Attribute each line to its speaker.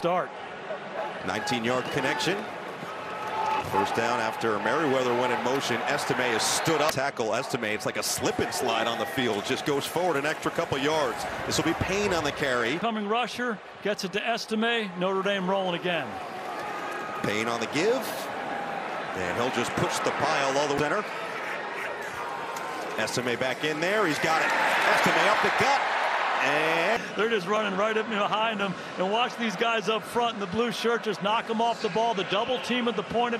Speaker 1: start.
Speaker 2: 19-yard connection. First down after Merriweather went in motion. Estime has stood up. Tackle Estime. It's like a slip and slide on the field. Just goes forward an extra couple yards. This will be Payne on the carry.
Speaker 1: Coming rusher gets it to Estime. Notre Dame rolling again.
Speaker 2: Payne on the give. And he'll just push the pile all the way center. Estime back in there. He's got it. Estime up the gut. And
Speaker 1: they're just running right up behind him. And watch these guys up front in the blue shirt just knock them off the ball. The double team at the point of